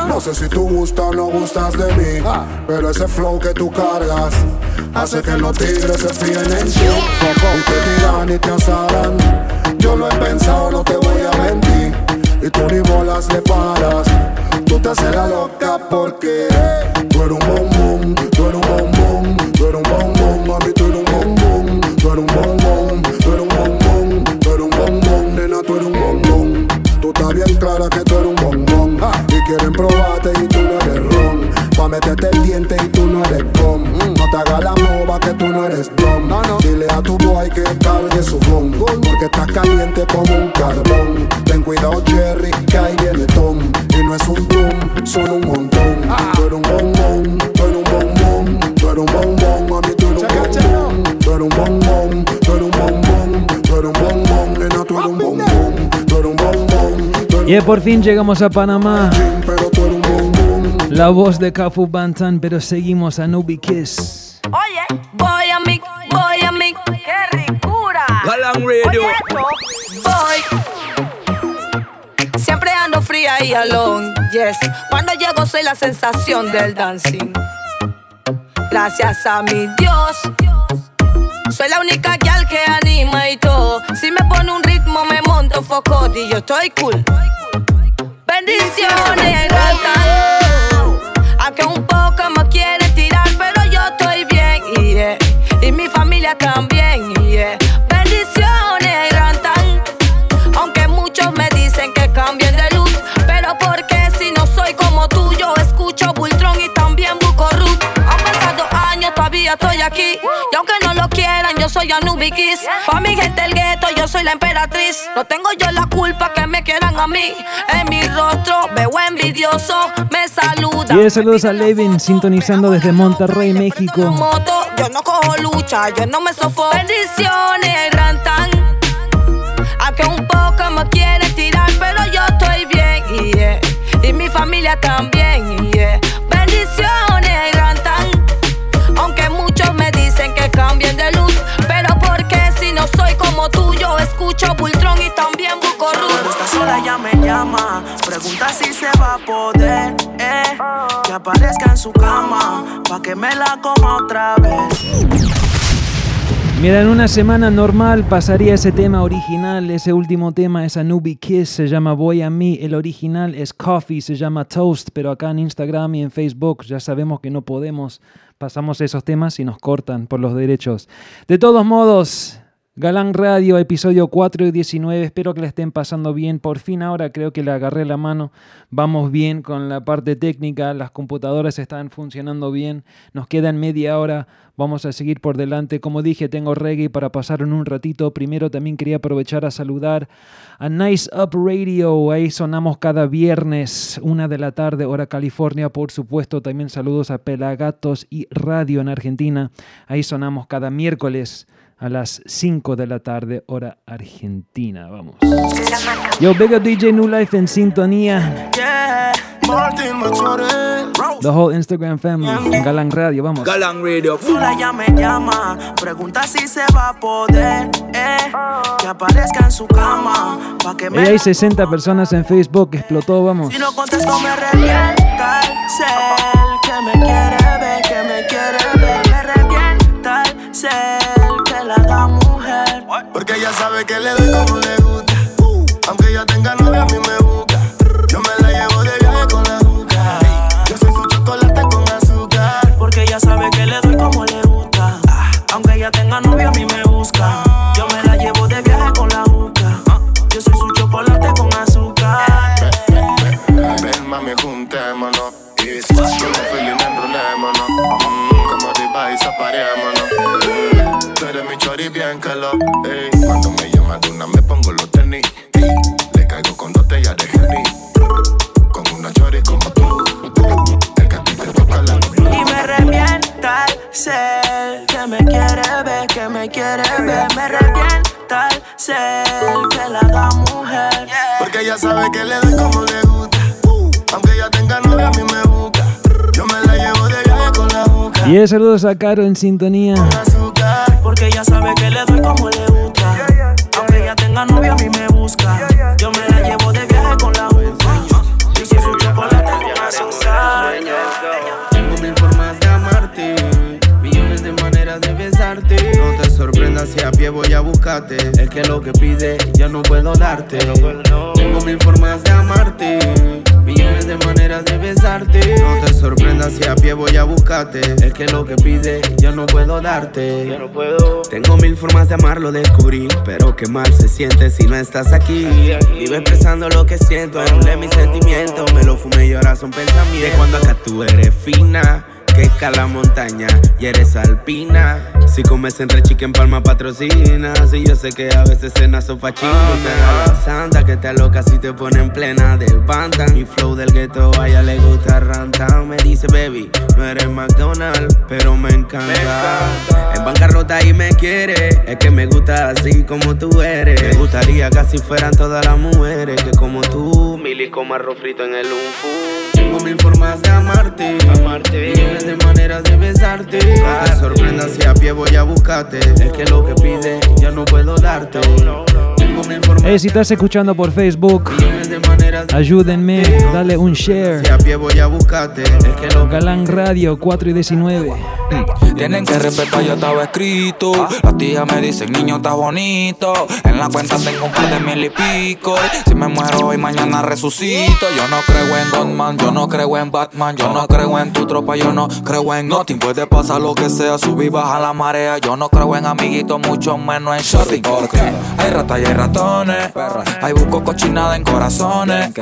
No sé si tú gustas o no gustas de mí Pero ese flow que tú cargas Hace que los tigres se fíen en ti. Y te tiran y te asaran. Yo lo he pensado, no te voy a mentir. Y tú ni bolas le paras. Tú te haces la loca porque Tú eres un bombón, tú eres un bombón Tú eres un bombón, mami, tú eres un bombón Tú eres un bombón, tú eres un bombón Tú eres un bombón, nena, tú eres un bombón Tú estás bien clara que tú eres un bombón Y quieren probarte y tú no eres ron Pa' meterte el diente y tú no. Eres com No te hagas la mova que tú no eres dom Dile a tu boy que cargue su ron Porque estás caliente como un carbón. Ten cuidado Y por fin llegamos a Panamá. La voz de Cafu Bantan, pero seguimos a Nubi Kiss. Oye, voy a mi, voy a mi, qué ricura. Galang Radio. Oye, voy. Siempre ando fría y alone, yes. Cuando llego soy la sensación del dancing. Gracias a mi Dios. Soy la única gal que anima y todo. Si me pone un monto foco y yo estoy cool. Bendiciones, gatan. Aunque un poco me quieren tirar, pero yo estoy bien. Y mi familia también, yeah. Bendiciones, gatan. Aunque muchos me dicen que cambien de luz, pero porque si no soy como tú, yo escucho Bultron y también busco Ruth. Han pasado años, todavía estoy aquí. Y aunque soy Anubikis. Pa' mi gente el gueto, yo soy la emperatriz. No tengo yo la culpa que me quieran a mí. En mi rostro veo envidioso, me saluda. Y saludos a Levin, sintonizando desde Monterrey, México. Moto, yo no cojo lucha, yo no me sofoco. Bendiciones, gran tan. Aunque un poco me quieren tirar, pero yo estoy bien, yeah. Y mi familia también, yeah. Yo escucho Bultron y también busco Cuando está sola ella me llama, pregunta si se va a poder, eh, que aparezca en su cama, pa' que me la coma otra vez. Mira, en una semana normal pasaría ese tema original, ese último tema es Anubi Kiss, se llama Voy a mí, el original es Coffee, se llama Toast, pero acá en Instagram y en Facebook ya sabemos que no podemos, pasamos esos temas y nos cortan por los derechos. De todos modos, Galán Radio, episodio 4 y 19. Espero que le estén pasando bien. Por fin ahora creo que le agarré la mano. Vamos bien con la parte técnica. Las computadoras están funcionando bien. Nos quedan media hora. Vamos a seguir por delante. Como dije, tengo reggae para pasar en un ratito. Primero también quería aprovechar a saludar a Nice Up Radio. Ahí sonamos cada viernes, una de la tarde, hora California. Por supuesto, también saludos a Pelagatos y Radio en Argentina. Ahí sonamos cada miércoles a las 5 de la tarde, hora argentina. Vamos. Yo, Big Up DJ New Life en sintonía. The whole Instagram family. En Galán Radio, vamos. Galang Radio. Sola ya me llama, pregunta si se va a poder, eh, que aparezca en su cama, pa' que Y me hay 60 personas en Facebook, explotó, vamos. Si no contesto me revienta el cel Que me quiere ella sabe que le doy como le gusta. Aunque ella tenga novia, a mí me busca. Yo me la llevo de viaje con la juca. Yo soy su chocolate con azúcar. Porque ella sabe que le doy como le gusta Aunque ella tenga novio a mí me busca Yo me la llevo de viaje con la juca Yo soy su chocolate con azúcar Ven, mami, juntémonos. Y si con feeling enrolémonos. Mm, como arriba y zaparémonos. Mm, tú eres mi chori bien que lo. Ey, sabe que le doy como le gusta. Aunque ella tenga novia, a mí me busca. Yo me la llevo de viaje con la juca. Y el saludos a Caro en sintonía. Porque ella sabe que le doy como le gusta Aunque ella tenga novio a mí me busca si a pie voy a buscarte. Es que lo que pide ya no puedo darte. Tengo mil formas de amarte, millones de maneras de besarte. No te sorprendas si a pie voy a buscarte. Es que lo que pide ya no puedo darte. Tengo mil formas de amarlo, descubrí. Pero qué mal se siente si no estás aquí. Vivo expresando lo que siento, anulé mis sentimientos. Me lo fumé y ahora son pensamientos. De cuando acá tú eres fina. Que escala montaña y eres alpina. Si comes entre chicken palma patrocina. Si yo sé que a veces cenas sopa chino. Pero la santa que te aloca si te pone en plena del pantan. Mi flow del gueto a ella le gusta rantan. Me dice, baby, no eres McDonald's, pero me encanta. En bancarrota y me quiere. Es que me gusta así como tú eres. Me gustaría que así fueran todas las mujeres. Que como tú, mil como arroz frito en el unfu. Tengo mil formas de amarte, amarte. Millones de maneras de besarte. No te sorprendas si a pie voy a buscarte. Es que lo que pide ya no puedo darte. Si estás escuchando por Facebook, ayúdenme, dale un share. Voy Galán Radio 4 y 19. Tienen que respetar, ya estaba escrito. Las tías me dicen, niño, está bonito. En la cuenta tengo un par de mil y pico. Si me muero hoy, mañana resucito. Yo no creo en Godman, yo no creo en Batman. Yo no creo en tu tropa, yo no creo en nothing. Puede pasar lo que sea, subir, baja la marea. Yo no creo en amiguitos, mucho menos en shopping. Hay ratas y hay ratones. Hay busco cochinada en corazones.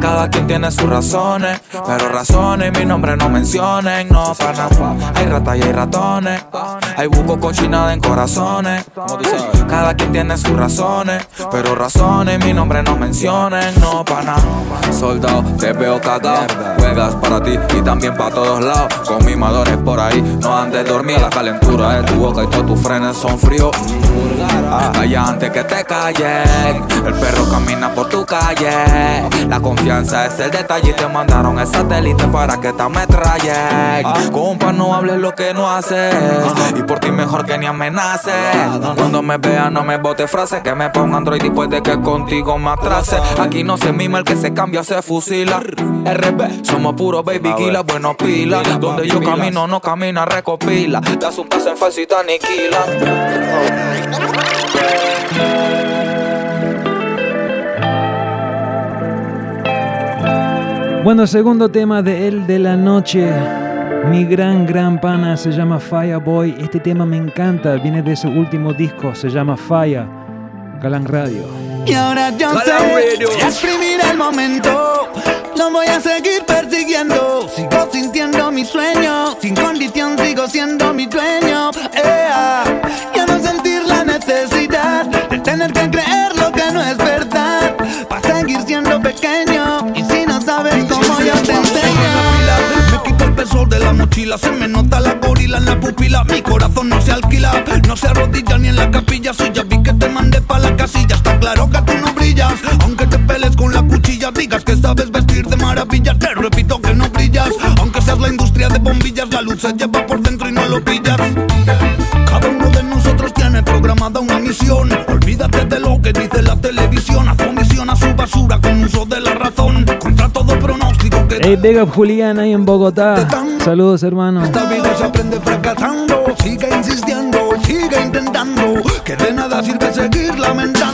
Cada quien tiene sus razones, pero razones mi nombre no mencionen, no pana. Hay ratas y hay ratones, hay buco cochinada en corazones. Cada quien tiene sus razones, pero razones mi nombre no mencionen, no pana. Soldado, te veo cagao, juegas para ti y también para todos lados. Con mimadores por ahí, no andes dormir, la calentura de tu boca y todos tus frenes son fríos. Calla antes que te callen, el perro camina por tu calle. La confianza es el detalle y te mandaron el satélite para que te ametrallen. Compa, no hables lo que no haces. Y por ti mejor que ni amenaces. Cuando me veas, no me bote frases. Que me ponga Android y puede que contigo me atrase. Aquí no se mima el que se cambia, se fusila. RB, somos puro baby killer, bueno pila. Donde yo camino, no camina, recopila. Das un paso en falso y te aniquila. Bueno, segundo tema de El de la Noche. Mi gran, gran pana se llama Fireboy. Este tema me encanta, viene de su último disco, se llama Fire. Galán Radio. Y ahora yo sé, exprimir el momento. Lo voy a seguir persiguiendo. Sigo sintiendo mi sueño. Sin condición sigo siendo mi dueño. Ea. No sentir la necesidad de tener que creer se me nota la gorila en la pupila. Mi corazón no se alquila, no se arrodilla ni en la capilla. Si ya vi que te mandé pa' la casilla, está claro que tú no brillas. Aunque te peles con la cuchilla, digas que sabes vestir de maravilla. Te repito que no brillas, aunque seas la industria de bombillas. La luz se lleva por dentro y no lo pillas. Cada uno de nosotros tiene programada una misión. Olvídate de lo que dice la televisión. Haz omisión a su basura con uso de la razón. Contra todo pronóstico que Hey, big up Julián ahí en Bogotá. Saludos, hermano. Esta vida se aprende fracasando, sigue insistiendo, sigue intentando, que de nada sirve seguir lamentando.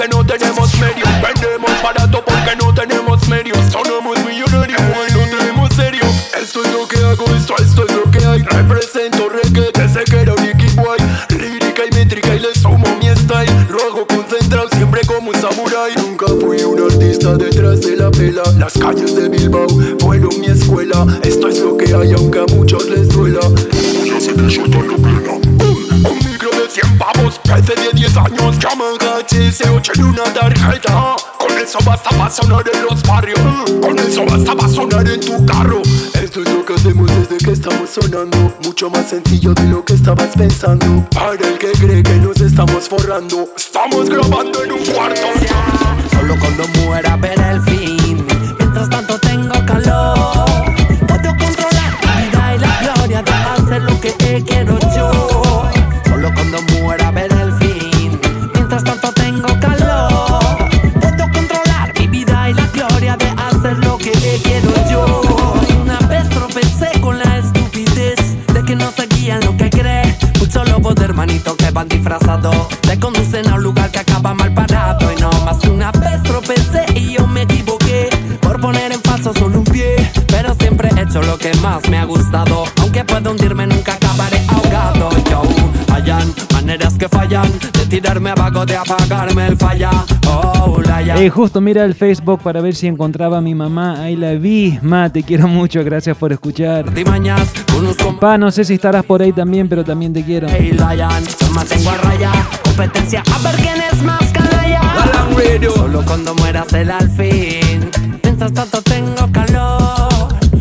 Porque no tenemos medios. Vendemos barato porque no tenemos medios. Sonamos millonarios y no tenemos serio. Esto es lo que hago, esto, es lo que hay. Represento reggae desde que era Nicky Boy. Lírica y métrica y le sumo mi style. Lo hago concentrado siempre como un samurai. Nunca fui un artista detrás de la pela. Las calles de Bilbao fueron mi escuela. Esto es lo que hay aunque a muchos les duela. Yo. Un de 10 años Llaman HS8 en una tarjeta. Con eso basta para sonar en los barrios. Con eso basta para sonar en tu carro. Esto es lo que hacemos desde que estamos sonando. Mucho más sencillo de lo que estabas pensando. Para el que cree que nos estamos forrando Estamos grabando en un cuarto. Solo cuando muera veré el fin. disfrazado. Te conducen a un lugar que acaba mal parado. Y no más una vez tropecé y yo me equivoqué. Por poner en falso solo un pie. Pero siempre he hecho lo que más me ha gustado. Aunque pueda hundirme nunca acabaré ahogado. Yo, hayan maneras que fallan De tirarme abajo, de apagarme el falla. Oh. Eh, justo mira el Facebook para ver si encontraba a mi mamá. Ahí la vi. Ma, te quiero mucho. Gracias por escuchar. Pa, no sé si estarás por ahí también, pero también te quiero. y Lion. Yo mantengo a raya, competencia a ver quién es más. Solo cuando mueras el al fin. Mientras tanto tengo calor.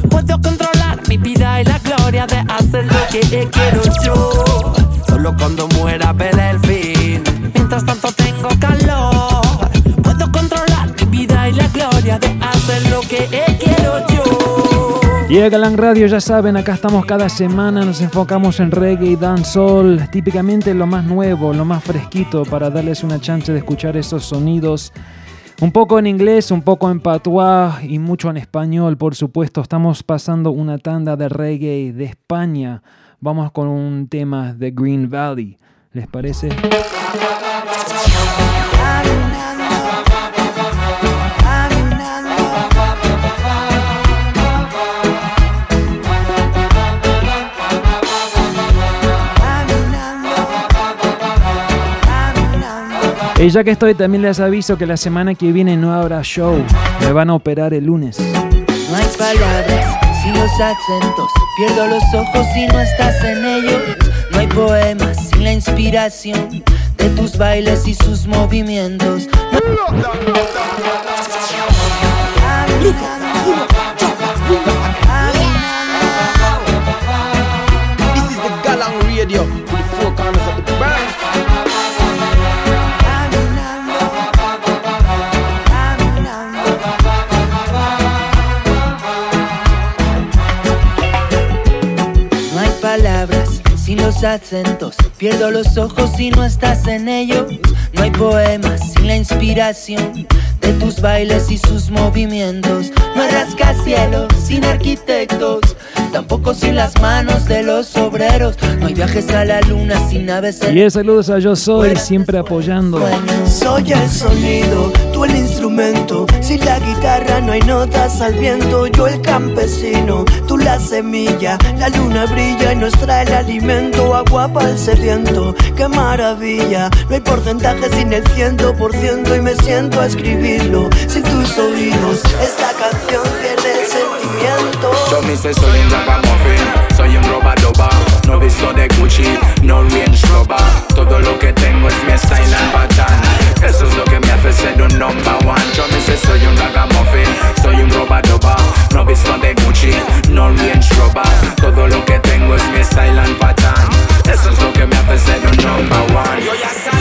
Puedo controlar mi vida y la gloria de hacer lo que quiero yo. Solo cuando muera veré el fin. Mientras tanto tengo calor. De hacer lo que quiero yo. Y a Galán Radio, ya saben, acá estamos cada semana, nos enfocamos en reggae y dancehall, típicamente lo más nuevo, lo más fresquito, para darles una chance de escuchar esos sonidos. Un poco en inglés, un poco en patois y mucho en español, por supuesto. Estamos pasando una tanda de reggae de España. Vamos con un tema de Green Valley. ¿Les parece? Y ya que estoy, también les aviso que la semana que viene no habrá show. Me van a operar el lunes. No hay palabras sin los acentos. Pierdo los ojos si no estás en ellos. No hay poemas sin la inspiración de tus bailes y sus movimientos. This is the Galang Radio acentos. Pierdo los ojos si no estás en ellos. No hay poemas sin la inspiración de tus bailes y sus movimientos. No hay rascacielos sin arquitectos. Tampoco sin las manos de los obreros. No hay viajes a la luna sin naves en Y es saludos a Yo Soy, siempre apoyando. Soy el sonido, el instrumento. Sin la guitarra no hay notas al viento. Yo el campesino, tú la semilla. La luna brilla y nos trae el alimento. Agua para el sediento, qué maravilla. No hay porcentaje sin el ciento por ciento. Y me siento a escribirlo sin tus oídos. Esta canción tiene sentimiento. Yo me sé soy un ragamuffin, soy un No visto de Gucci, no Range Rover. Todo lo que tengo es mi style and pattern. Eso es lo que me hace ser un number one. Yo me sé soy un ragamuffin, soy un robadoba. No visto de Gucci, no Range Rover. Todo lo que tengo es mi style and pattern. Eso es lo que me hace ser un number one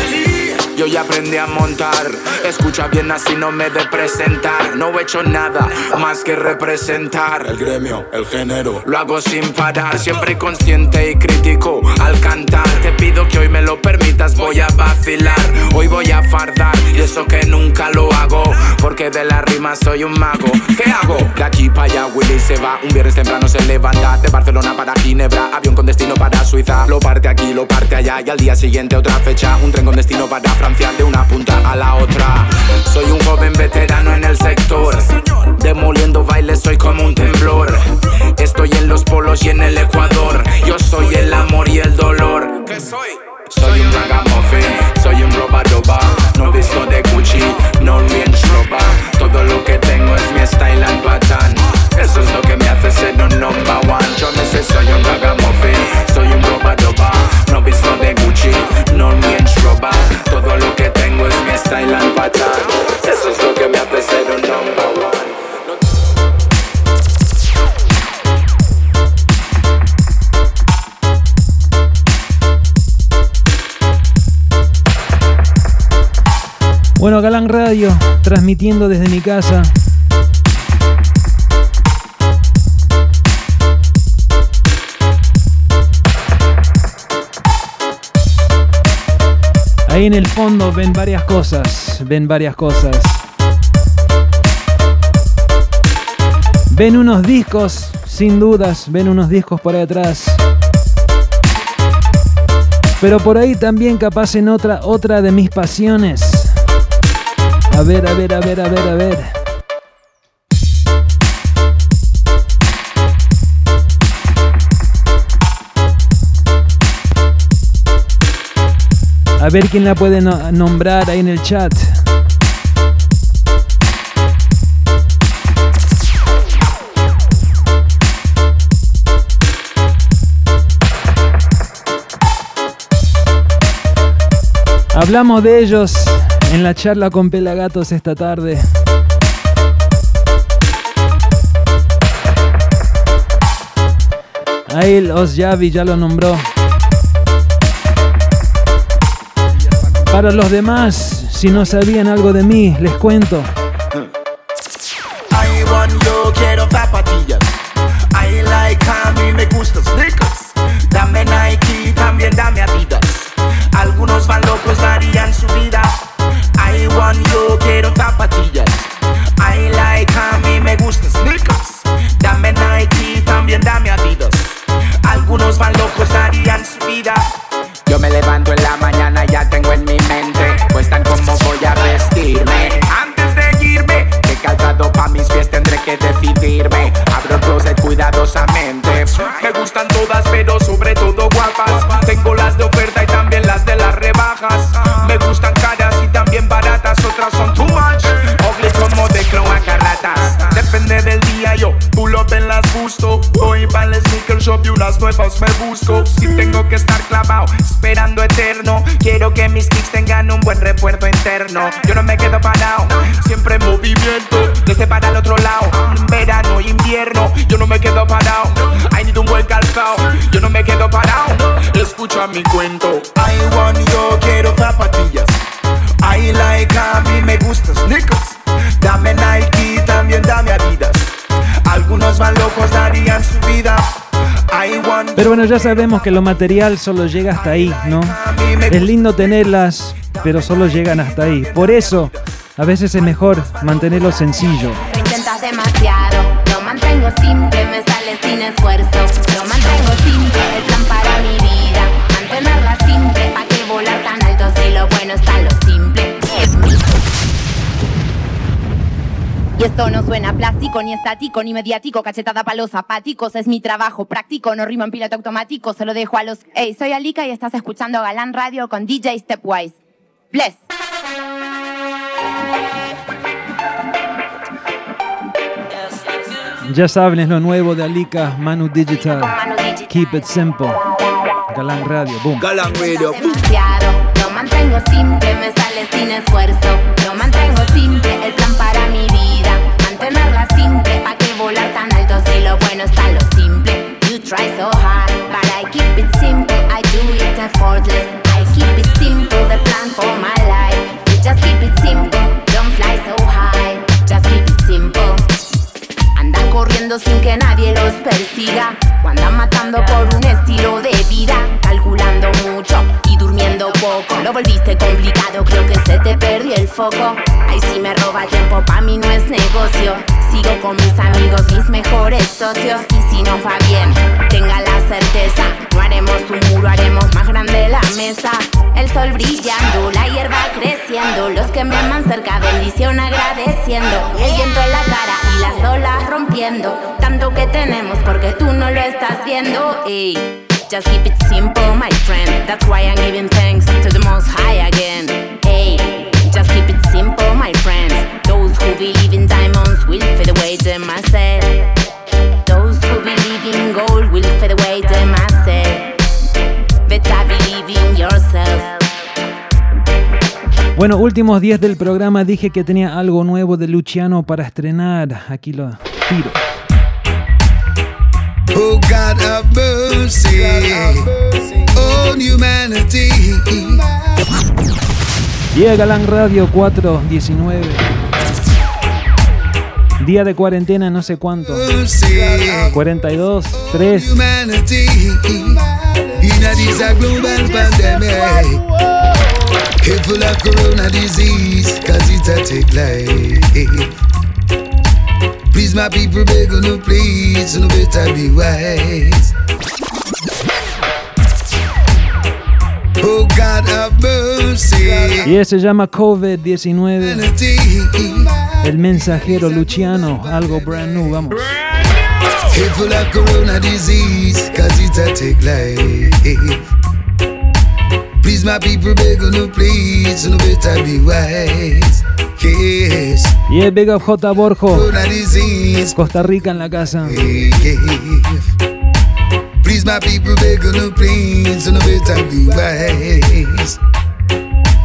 Yo ya aprendí a montar, escucha bien así no me de presentar. No he hecho nada más que representar. El gremio, el género. Lo hago sin parar, siempre consciente y crítico al cantar. Te pido que hoy me lo permitas, voy a vacilar. Hoy voy a fardar y eso que nunca lo hago Porque de la rima soy un mago. ¿Qué hago? De aquí para allá Willy se va. Un viernes temprano se levanta De Barcelona para Ginebra. Avión con destino para Suiza Lo parte aquí, lo parte allá Y al día siguiente otra fecha. Un tren con destino para Francia De una punta a la otra. Soy un joven veterano en el sector. Demoliendo bailes soy como un temblor. Estoy en los polos y en el Ecuador. Yo soy el amor y el dolor. ¿Qué soy? Soy un ragamuffin, soy un robadoba. No visto de Gucci, no Range Rover Todo lo que tengo es mi style and pattern Eso es lo que me hace ser un number one. Yo me sé, soy un ragamuffin, soy un robadoba No visto de Gucci, no Range Rover Todo lo que tengo es mi style and pattern. Eso es lo que me hace ser un number one. Bueno, Galán Radio, transmitiendo desde mi casa. Ahí en el fondo ven varias cosas, ven varias cosas. Ven unos discos, sin dudas, ven unos discos por ahí atrás. Pero por ahí también capaz en otra, otra de mis pasiones. A ver, a ver, a ver, a ver, a ver. A ver quién la puede no- nombrar ahí en el chat. Hablamos de ellos en la charla con Pelagatos esta tarde. Ail Osyavi ya lo nombró. Para los demás, si no sabían algo de mí, les cuento. Me busco. Si tengo que estar clavado, esperando eterno. Quiero que mis kicks tengan un buen refuerzo interno. Yo no me quedo parado, siempre en movimiento. Desde para el otro lado, verano, invierno. Yo no me quedo parado. I need un buen calzado. Yo no me quedo parado. Escucha mi cuento. Pero bueno, ya sabemos que lo material solo llega hasta ahí, ¿no? Es lindo tenerlas, pero solo llegan hasta ahí. Por eso, a veces es mejor mantenerlo sencillo. Lo intentas demasiado, lo mantengo me sale sin esfuerzo. Lo mantengo Y esto no suena plástico, ni estático, ni mediático, cachetada pa' los zapáticos. Es mi trabajo práctico, no rimo en piloto automático, se lo dejo a los. Hey, soy Alika y estás escuchando Galán Radio con DJ Stepwise. Bless. Ya saben, es lo nuevo de Alika, Manu Digital. Keep it simple. Galán Radio, boom. Galán Radio. demasiado. Lo mantengo simple, me sale sin esfuerzo. Lo mantengo simple, el plan para mi bueno está lo simple. You try so hard, but I keep it simple. I do it effortless. I keep it simple, the plan for my life. You just keep it simple, don't fly so high. Just keep it simple. Andan corriendo sin que nadie los persiga. O andan matando por un estilo de vida. Calculando mucho durmiendo poco. Lo volviste complicado, creo que se te perdió el foco. Ay, si me roba tiempo, pa' mí no es negocio. Sigo con mis amigos, mis mejores socios. Y si no va bien, tenga la certeza. No haremos un muro, haremos más grande la mesa. El sol brillando, la hierba creciendo. Los que me aman cerca, bendición agradeciendo. El viento en la cara y las olas rompiendo. Tanto que tenemos porque tú no lo estás viendo. Ey. Just keep it simple, my friend. That's why I'm giving thanks to the most high again. Hey, just keep it simple, my friends. Those who believe in diamonds will fade away, them I say. Those who believe in gold will fade away, them I say. Better believe in yourself. Bueno, últimos 10 del programa dije que tenía algo nuevo de Luciano para estrenar. Aquí lo tiro. Oh God have mercy on humanity. Llega Galán Radio 419. Día de cuarentena, no sé cuánto. 42, 3. Humanity. In a this a global pandemic. Careful of corona disease, cause it a take life. Please, my people, beg on no please, no better be wise. Oh God have mercy. Y ese se llama COVID-19. El mensajero Luciano, algo brand new, vamos. Careful of corona disease, cause it a take life. Please, my people, beg on the please, no better be wise. Yes. Y el Big Up J. Borjo. Costa Rica en la casa. Please, my people, beg on the please, no better be wise.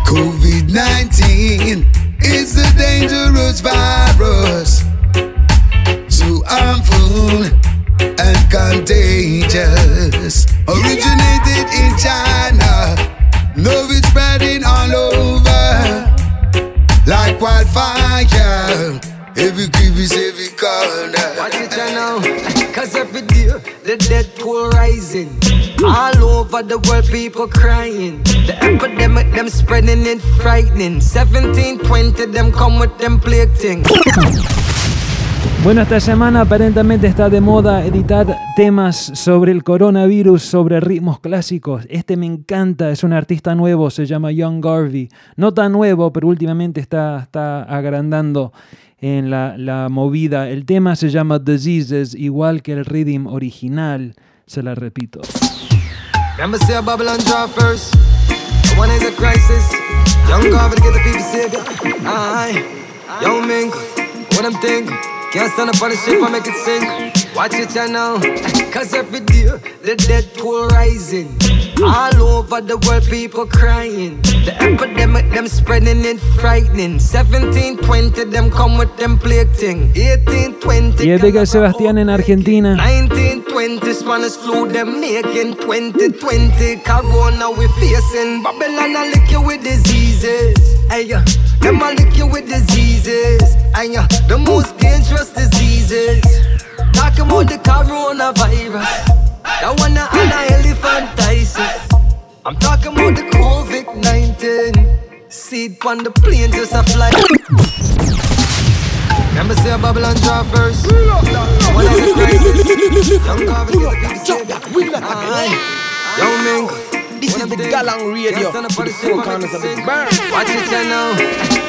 COVID 19 is a dangerous virus. So harmful and contagious. Originated in China, now it's spreading all over the dead pool rising. All over the world, people crying. The epidemic, them spreading it frightening. 17, 20, them come with them plague things. Bueno, esta semana aparentemente está de moda editar temas sobre el coronavirus, sobre ritmos clásicos. Este me encanta, es un artista nuevo, se llama Young Garvey. No tan nuevo, pero últimamente está, está agrandando en la, la movida. El tema se llama Diseases, igual que el rhythm original. Se la repito. Can't stand up on the ship, I make it sink. Watch your you know. Cause every day, the dead pool rising. All over the world, people crying. The epidemic, them spreading it frightening. 17, 20, them come with them plague thing. 18, 20. Y el Vega Sebastián en Argentina. 19, 20, Spanish flu, them making 2020. Corona we facing. Babylon, I lick you with diseases. Hey, uh, them I lick you with diseases. Hey, uh, the most dangerous diseases. Talking about the coronavirus. That one uh, and elephantiasis. I'm talking about the COVID 19. Seed on the plane just a fly. Remember say a Babylon draw first. One of the crisis. Young the people savior. Aye. This is the Galang Radio. Four corners of the burn. Watch it now.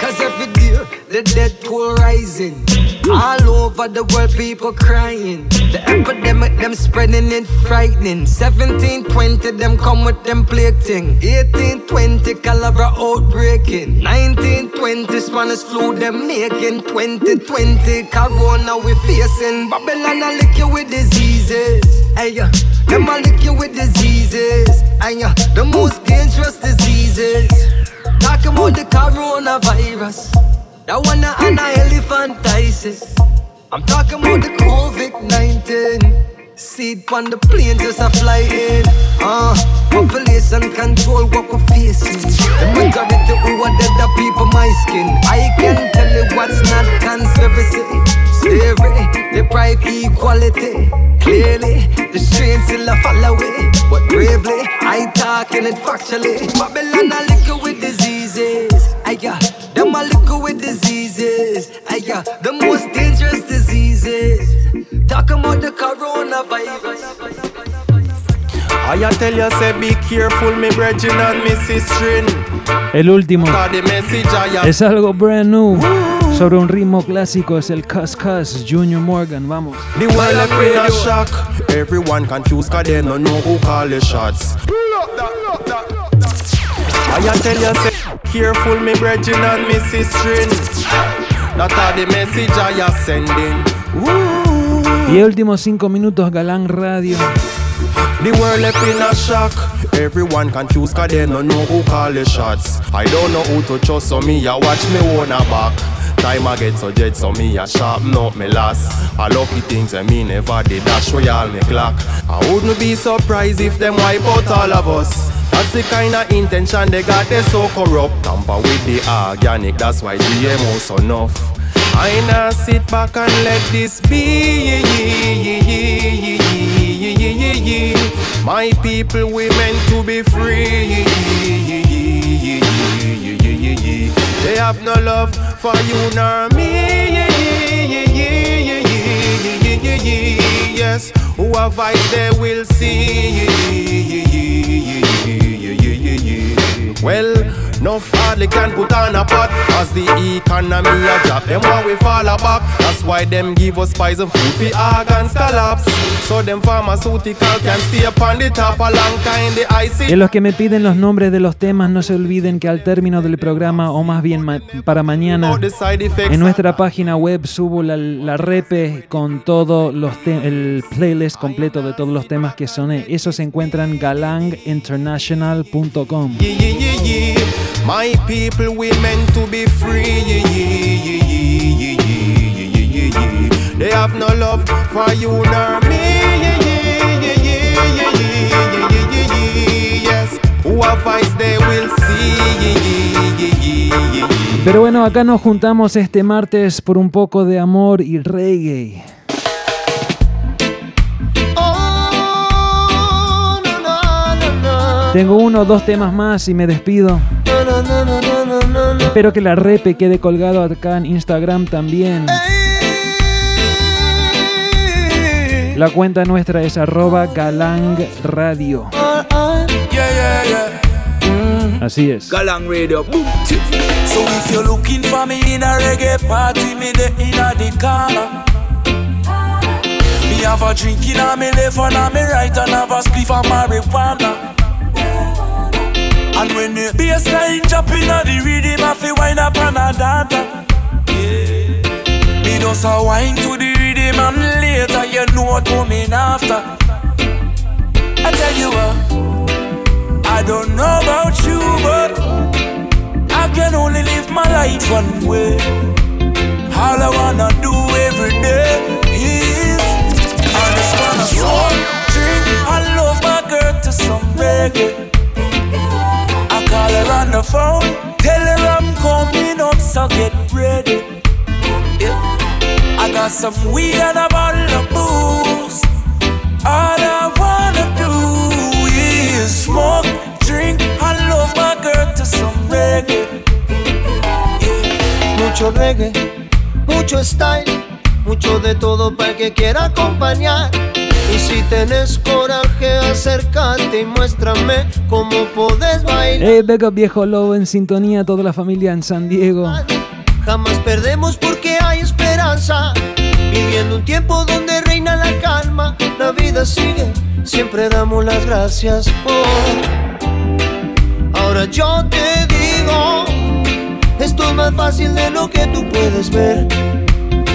Cause every day the dead pool rising. All over the world, people crying. The them spreading it frightening. 17, 20, them come with them plague thing. 18, 20, cholera outbreaking. 19, 20, Spanish flu, them making. 20, 20, corona we facing. Babylon, I lick you with diseases. Hey, uh, them I lick you with diseases. Hey, uh, the most dangerous diseases. Talking about the coronavirus. That one uh, and elephantiasis. I'm talking about the COVID 19. Seed on the plane just a fly in. Uh, population control what we're facing. The majority who are dead are people my skin. I can tell you what's not conspiracy. Slavery, deprive equality. Clearly, the strain still a follow it. But bravely, I talking it factually. Babylon a liquor with diseases. I got them a liquor with diseases. I the most dangerous diseases. Talking about the coronavirus. I tell you, say be careful, me brethren and me sister. El último The message I have es algo brand new. Sobre un ritmo clásico es el Cuss Cuss Junior Morgan. Vamos. The world left in a shock. Everyone confused cause they don't know who call the shots. I tell you, say, careful me brethren and me últimos cinco minutos Galán Radio. The world left in a shock. Everyone confused cause they don't know who call the shots. I don't know who to trust, so me I watch me own a back. Time I get so jet, so me I sharpen up me last. I lucky things I me never did dash royal me clock. I wouldn't be surprised if them wipe out all of us. That's the kind of intention they got, they so corrupt. Tamper with the organic, that's why GMO so enough. I now sit back and let this be. My people, we meant to be free. They have no love for you nor me. Yes, who have eyes they will see. Well, No hardly can put on a pot. As the economy a drop, them want we fall back. That's why them give us poison food for organ collapse. So them pharmaceutical can stay upon the top a long time. The icy. En los que me piden los nombres de los temas, no se olviden que al término del programa, o más bien ma- para mañana, en nuestra página web subo la, la repe con todo los el playlist completo de todos los temas que soné. Eso se encuentra en galanginternational.com. Yeah, yeah, yeah. My people, we meant to be free. They have no love for you nor me. Yes, who have eyes they will see. Pero bueno, acá nos juntamos este martes por un poco de amor y reggae. Tengo uno o dos temas más y me despido. Espero que la repe quede colgado acá en Instagram también. La cuenta nuestra es arroba yeah, yeah. Así es. Galang Radio. So if you're looking for me in a reggae party, me the in a the. Me have a drink in a me left and a me right and have a spliff of marijuana. And when the bassline drop in the rhythm, I feel wine up and a. Yeah. Me just a wine to the rhythm and later you know what coming after. I tell you what, I don't know about you, but I can only live my life one way. All I wanna do every day is I just wanna smoke, drink, and love my girl to some reggae. Call her on the phone, tell her I'm coming up, so get ready. Yeah. I got some weed and a bottle of booze. All I wanna do is smoke, drink, and love my girl to some reggae. Mucho reggae, mucho style, mucho de todo para que quiera acompañar. Y si tenés coraje, acércate y muéstrame cómo podés bailar. Hey, up viejo lobo en sintonía, toda la familia en San Diego. Jamás perdemos porque hay esperanza. Viviendo un tiempo donde reina la calma, la vida sigue, siempre damos las gracias. Oh. Ahora yo te digo, esto es más fácil de lo que tú puedes ver.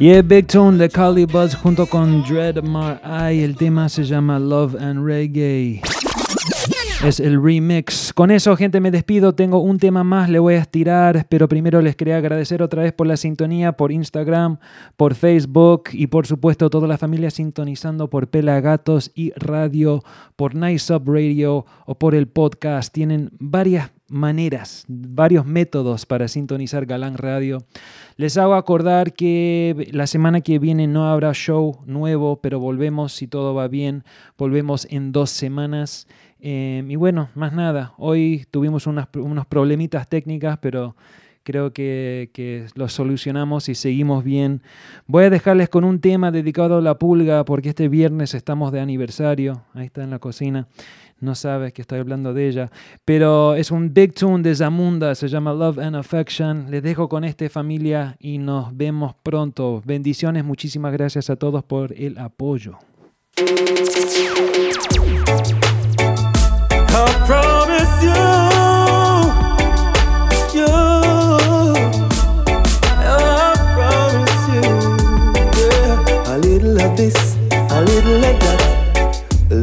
Y el Big Tone de Cali Buzz junto con Dread Mar. El tema se llama Love and Reggae. Es el remix. Con eso, gente, me despido. Tengo un tema más, le voy a estirar. Pero primero les quería agradecer otra vez por la sintonía, por Instagram, por Facebook y por supuesto toda la familia sintonizando por Pelagatos y Radio, por Nice Up Radio o por el podcast. Tienen varias maneras, varios métodos para sintonizar Galán Radio. Les hago acordar que la semana que viene no habrá show nuevo, pero volvemos, si todo va bien, volvemos en dos semanas. Eh, y bueno, más nada, hoy tuvimos unas, unos problemitas técnicas, pero creo que, que los solucionamos y seguimos bien. Voy a dejarles con un tema dedicado a la pulga, porque este viernes estamos de aniversario, ahí está en la cocina no sabes que estoy hablando de ella, pero es un big tune de Zamunda, se llama Love and Affection. Les dejo con este familia y nos vemos pronto. Bendiciones, muchísimas gracias a todos por el apoyo.